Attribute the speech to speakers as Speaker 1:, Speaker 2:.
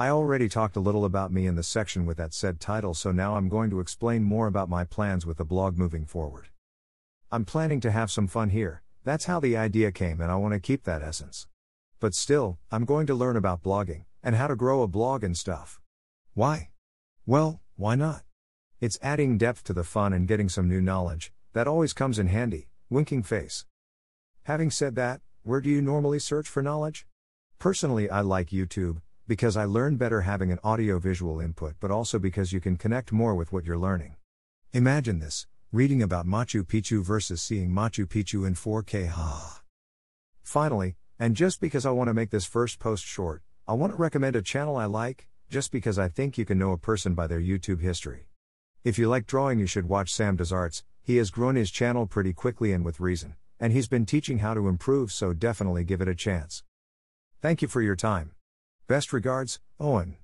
Speaker 1: I already talked a little about me in the section with that said title, so now I'm going to explain more about my plans with the blog moving forward. I'm planning to have some fun here, that's how the idea came, and I want to keep that essence. But still, I'm going to learn about blogging, and how to grow a blog and stuff. Why? Well, why not? It's adding depth to the fun and getting some new knowledge, that always comes in handy, winking face. Having said that, where do you normally search for knowledge? Personally, I like YouTube, because I learn better having an audio visual input, but also because you can connect more with what you're learning. Imagine this reading about Machu Picchu versus seeing Machu Picchu in 4K. Ha. Finally, and just because I want to make this first post short, I want to recommend a channel I like, just because I think you can know a person by their YouTube history. If you like drawing, you should watch Sam Does he has grown his channel pretty quickly and with reason, and he's been teaching how to improve, so definitely give it a chance. Thank you for your time. Best regards, Owen.